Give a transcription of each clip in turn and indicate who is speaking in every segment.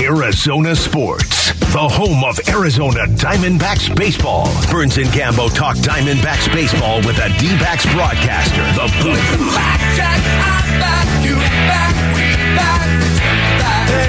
Speaker 1: Arizona Sports, the home of Arizona Diamondbacks baseball. Burns and Gambo talk Diamondbacks baseball with a D-backs broadcaster. The.
Speaker 2: Blackjack, I back you back.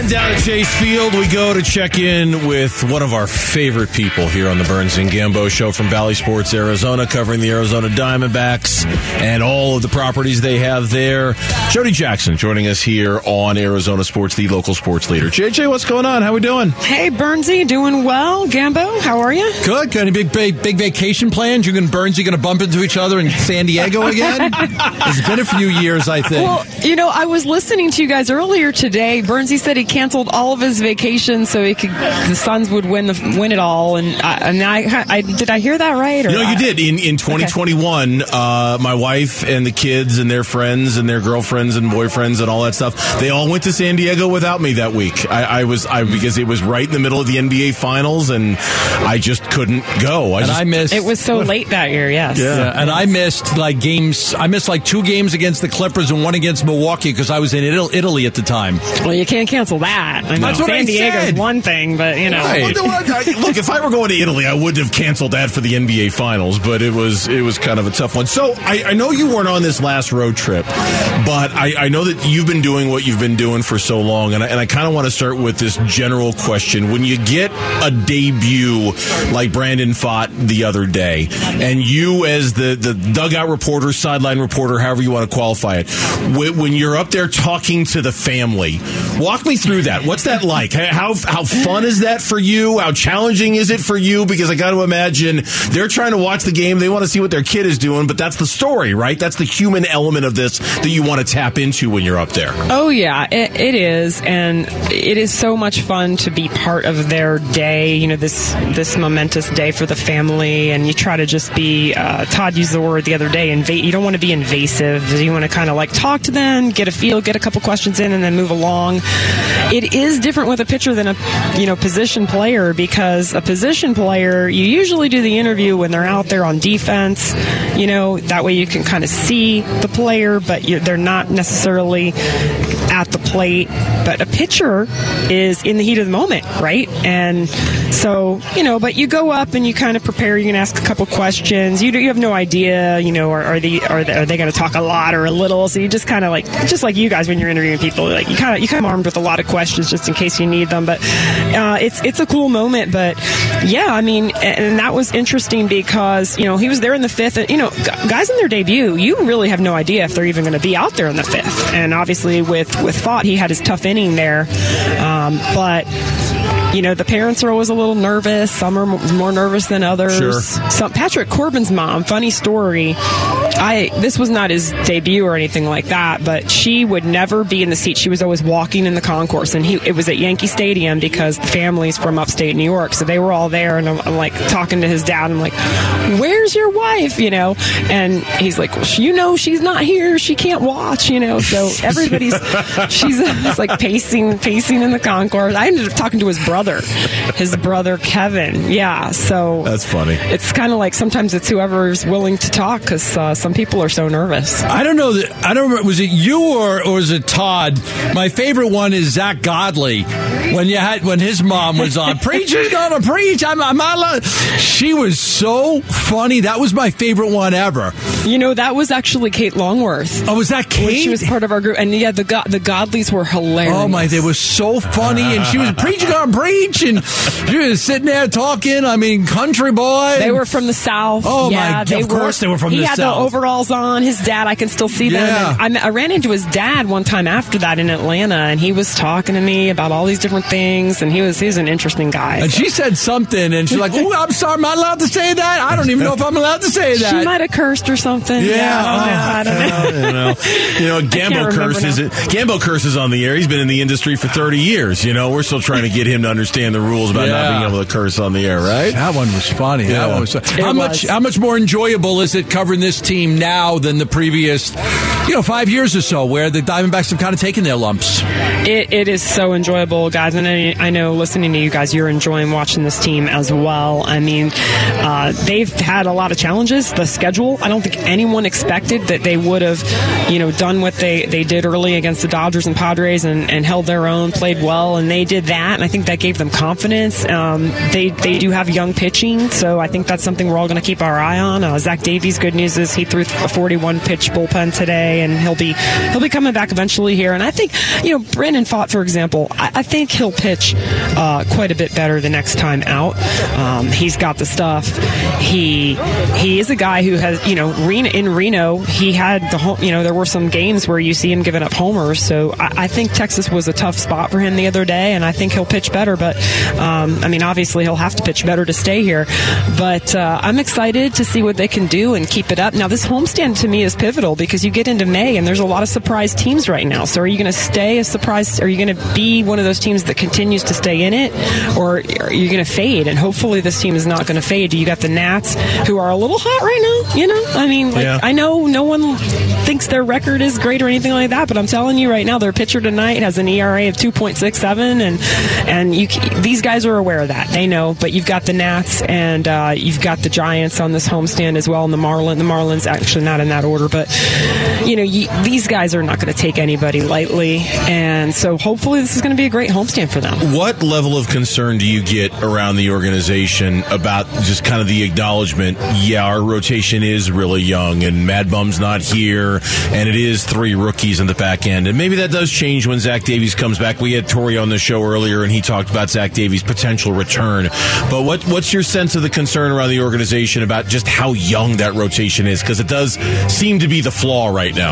Speaker 3: And down at Chase Field, we go to check in with one of our favorite people here on the Burns and Gambo show from Bally Sports Arizona, covering the Arizona Diamondbacks and all of the properties they have there. Jody Jackson joining us here on Arizona Sports, the local sports leader. JJ, what's going on? How are we doing?
Speaker 4: Hey, Bernsey, doing well? Gambo, how are you?
Speaker 5: Good. Got any big, big, big vacation plans? You and Burnsy going to bump into each other in San Diego again? it's been a few years, I think.
Speaker 4: Well, you know, I was listening to you guys earlier today. Bernsey said he canceled all of his vacations so he could the Suns would win the win it all. And I, and I, I did I hear that right? Or
Speaker 3: You know, you did in in 2021. Uh, my wife and the kids and their friends and their girlfriends and boyfriends and all that stuff. They all went to San Diego without me that week. I, I was I because it was right in the middle of the NBA finals and I just couldn't go. I
Speaker 5: and
Speaker 3: just,
Speaker 5: I missed.
Speaker 4: It was so late that year. Yes.
Speaker 5: Yeah, and I missed like games. I missed like two games against the Clippers and one against Milwaukee because I was in Italy at the time.
Speaker 4: Well, you can't cancel that. I mean,
Speaker 5: That's what
Speaker 4: San
Speaker 5: I
Speaker 4: Diego's
Speaker 5: said.
Speaker 4: one thing, but you know.
Speaker 5: Right.
Speaker 3: Well, no, I- I- Look, if I were going to Italy, I wouldn't have canceled that for the NBA Finals, but it was it was kind of a tough one. So I, I know you weren't on this last road trip, but I, I know that you've been doing what you've been doing for so long, and I, and I kind of want to start with this general question: When you get a debut like Brandon Pfaadt the other day, and you as the the dugout reporter, sideline reporter, however you want to qualify it, when, when you're up there talking to the family, walk me through that. What's that like? How how fun is that for you? How challenging is it for you? Because I got to imagine they're trying to watch the game. They want to see what their kid is doing, but that's the story, right? That's the human element of this that you want to tap into when you're up there.
Speaker 4: Oh yeah, it, it is, and it is so much fun to be part of their day. You know, this this momentous day for the family, and you try to just be. Uh, Todd used the word the other day. You don't want to be invasive. You want to kind of like talk to them, get a feel, get a couple questions in, and then move along. It is different with a pitcher than a you know position player because a position player you usually do the interview when they're out there on defense. You know that way you can kind of see the player, but you they're not necessarily at the plate. But a pitcher is in the heat of the moment, right? And so you know, but you go up and you kind of prepare. You can ask a couple questions. You you have no idea, you know, are, are they are they, are they going to talk a lot or a little? So you just kind of like just like you guys when you're interviewing people, like you kind of you kind of armed with a lot of questions just in case you need them. But uh, it's it's a cool moment. But yeah, I mean, and that was interesting because you know he was there in the fifth. And, you know, guys in their debut, you really have no idea if they're even going to be out there in the fifth. And obviously with with Pfaadt, he had his tough inning there, um, but you know, the parents are always a little nervous. Some are more nervous than others.
Speaker 3: Sure.
Speaker 4: Some Patrick Corbin's mom, funny story. I this was not his debut or anything like that, but she would never be in the seat. She was always walking in the concourse, and he it was at Yankee Stadium because the family's from upstate New York, so they were all there. And I'm, I'm like talking to his dad. I'm like, "Where's your wife?" You know, and he's like, well, "You know, she's not here. She can't watch." You know, so everybody's she's like pacing, pacing in the concourse. I ended up talking to his brother, his brother Kevin. Yeah, so
Speaker 3: That's funny.
Speaker 4: it's kind of like sometimes it's whoever's willing to talk because uh, some people are so nervous.
Speaker 5: I don't know that. I don't remember. Was it you or, or was it Todd? My favorite one is Zack Godley when you had when his mom was on. Preacher's gonna preach. I'm, I'm not allowed. She was so funny. That was my favorite one ever.
Speaker 4: You know, that was actually Kate Longworth.
Speaker 5: Oh, was that Kate?
Speaker 4: she was part of our group, and yeah, the the Godleys were hilarious.
Speaker 5: Oh my! They were so funny, and she was preaching on preach, and she was sitting there talking. I mean, country boy.
Speaker 4: They were from the south.
Speaker 5: Oh, my
Speaker 4: yeah,
Speaker 5: God,
Speaker 4: They
Speaker 5: of course they were from the south.
Speaker 4: he had the overalls on. His dad, I can still see them. And I, I ran into his dad one time after that in Atlanta, and he was talking to me about all these different things. And he was he was an interesting guy.
Speaker 5: And she said something, and she's like, "Oh, I'm sorry, am I allowed to say that? I don't even know if I'm allowed to say that."
Speaker 4: She might have cursed or something.
Speaker 5: Yeah.
Speaker 4: Oh, I don't know. I don't know.
Speaker 3: you know, you know, Gambo
Speaker 4: remember
Speaker 3: curses.
Speaker 4: now.
Speaker 3: It. Gambo curses on the air. He's been in the industry for thirty years. You know, we're still trying to get him to understand the rules about not being able to curse on the air, right?
Speaker 5: That one was funny.
Speaker 3: Yeah.
Speaker 5: That one was. How
Speaker 4: It
Speaker 5: much?
Speaker 4: was.
Speaker 5: How much more enjoyable is it covering this team now than the previous, you know, five years or so, where the Diamondbacks have kind of taken their lumps?
Speaker 4: It, it is so enjoyable, guys. and I, I know listening to you guys, you're enjoying watching this team as well. I mean, uh, they've had a lot of challenges. The schedule, I don't think anyone expected that they would have, you know, done what they, they did early against the Dodgers and Padres and, and held their own, played well, and they did that. And I think that gave them confidence. Um, they they do have young pitching, so I think that's something we're all going to keep our eye on. Uh, Zach Davies, good news is he threw a 41 pitch bullpen today, and he'll be he'll be coming back eventually here. And I think you know Brandon Pfaadt, for example, I, I think he'll pitch uh, quite a bit better the next time out. Um, he's got the stuff. He he is a guy who has you know Reno, in Reno he had the home. You know there were some games where you see him giving up homers. So I, I think Texas was a tough spot for him the other day, and I think he'll pitch better. But um, I mean, obviously he'll have to pitch better to stay here. But uh, I'm excited to see what they can do and keep it up. Now this homestand to me is pivotal because you get into May and there's a lot of surprise teams right now. So are you going to stay a surprise? Are you going to be one of those teams that continues to stay in it, or are you going to fade? And hopefully this team is not going to fade. You got the Nats who are a little hot right now. You know, I mean, like,
Speaker 3: Yeah.
Speaker 4: I know no one thinks their record is great or anything like that, but I'm telling you right now, their pitcher tonight has an ERA of 2.67, and and you these guys are aware of that. They know. But you've got the Nats and uh, you've got the Giants on this homestand as well, and the Marlin. The Marlins actually not in that order, but you know you, these guys are not going to take anybody lightly, and so hopefully this is going to be a great homestand for them.
Speaker 3: What level of concern do you get around the organization about just kind of the acknowledgement? Yeah, our rotation is really young, and Mad Bum's not here, and it is three rookies in the back end. And maybe that does change when Zach Davies comes back. We had Torey on the show earlier, and he talked about Zach Davies' potential return. But what what's your sense of the concern around the organization about just how young that rotation is? Because it does seem to be the flaw right now.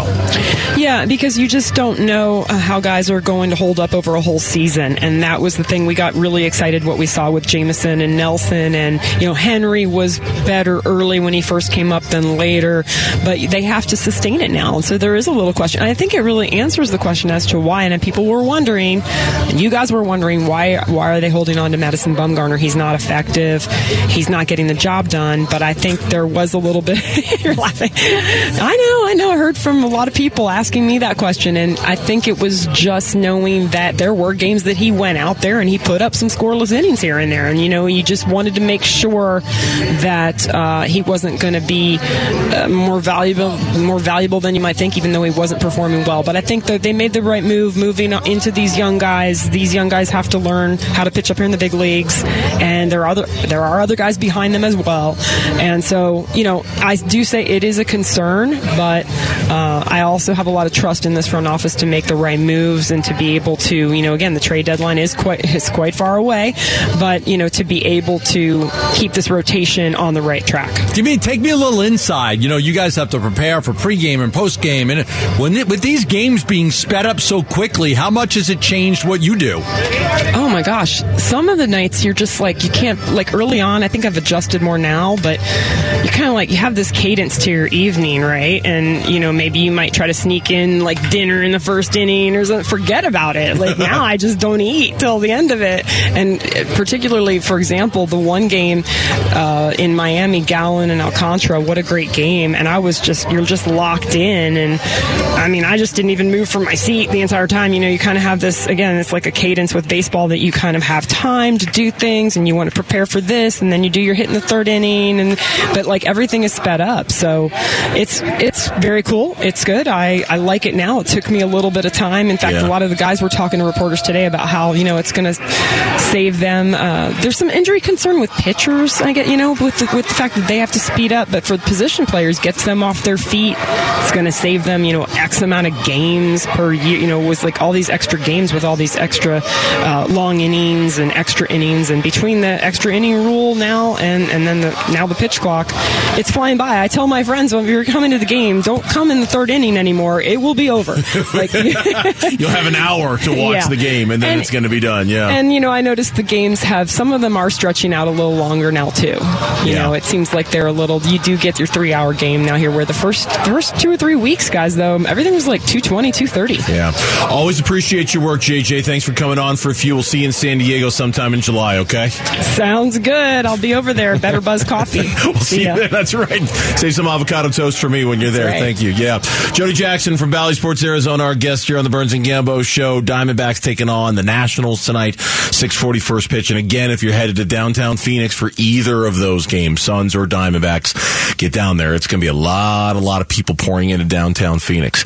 Speaker 4: Yeah, because you just don't know uh, how guys are going to hold up over a whole season, and that was the thing. We got really excited what we saw with Jameson and Nelson, and you know Henry was better early when he first came up than later, but they have to sustain it now, so there is a little question. I think it really answers the question as to why. And people were wondering, you guys were wondering why why are they holding on to Madison Bumgarner? He's not effective. He's not getting the job done. But I think there was a little bit. you're laughing. I know. I know. I heard from a lot of people asking me that question, and I think it was just knowing that there were games that he went out there and he put up some scoreless innings here and there, and you know, you just wanted to make sure that uh, he wasn't going to be uh, more valuable, more valuable than you might think, even though he wasn't performing well. But I think that they made the right move moving into these young guys. These young guys have to learn how to pitch up here in the big leagues, and there are other there are other guys behind them as well. And so, you know, I do say it is a concern, but uh, I also have a lot of trust in this front office to make the right moves and to be able to, you know, again, the trade deadline is quite is quite far away, but you know, to be able to keep this rotation on the right track.
Speaker 5: Give me, take me a little inside. You know, you guys have to prepare for pregame and postgame, and when it, with these games being sped up so quickly, how much has it changed what you do?
Speaker 4: Oh my gosh. Some of the nights you're just like, you can't, like early on, I think I've adjusted more now, but you kind of like, you have this cadence to your evening, right? And, you know, maybe you might try to sneak in like dinner in the first inning or something. Forget about it. Like now I just don't eat till the end of it. And eh, particularly, for example, the one game uh, in Miami, Gallen and Alcantara, what a great game. And I was just, you're just locked in. And I mean, I just didn't even move from my seat the entire time. You know, you kind of have this, again, it's like a cadence with baseball that you kind of have time to do things and you want to prepare for this and then you do your hit in the third inning and but like everything is sped up so it's it's very cool it's good i i like it now it took me a little bit of time in fact
Speaker 3: Yeah.
Speaker 4: a lot of the guys were talking to reporters today about how you know it's going to save them uh, there's some injury concern with pitchers i get you know with the, with the fact that they have to speed up but for the position players gets them off their feet it's going to save them you know x amount of games per year you know with like all these extra games with all these extra uh, long innings and extra innings and between the extra inning rule now and and then the now the pitch clock it's flying by i tell my friends when you're coming to the game don't come in the third inning anymore it will be over like
Speaker 3: You'll have an hour to watch
Speaker 4: Yeah.
Speaker 3: the game, and then
Speaker 4: And-
Speaker 3: it's going to be done. Yeah.
Speaker 4: And you know, I noticed the games have some of them are stretching out a little longer longer now too. You
Speaker 3: Yeah.
Speaker 4: know, it seems like they're a little. You do get your three hour game now here. Where the first first two or three weeks, guys, though, everything was like 220, 230.
Speaker 3: Yeah. Always appreciate your work, JJ. Thanks for coming on for a few. We'll see you in San Diego sometime in July, okay?
Speaker 4: Sounds good. I'll be over there. Better Buzz Coffee.
Speaker 3: We'll see you there. That's right. Save some avocado toast for me when you're there.
Speaker 4: right.
Speaker 3: Thank you. Yeah. Jody Jackson from Bally Sports Arizona, our guest here on the Burns and Gambo show. Diamondbacks taking on the Nationals tonight, 640 first pitch. And again, if you're headed to downtown Phoenix for either of those games, Suns or Diamondbacks, get down there. It's going to be a lot, a lot of people pouring into downtown Phoenix.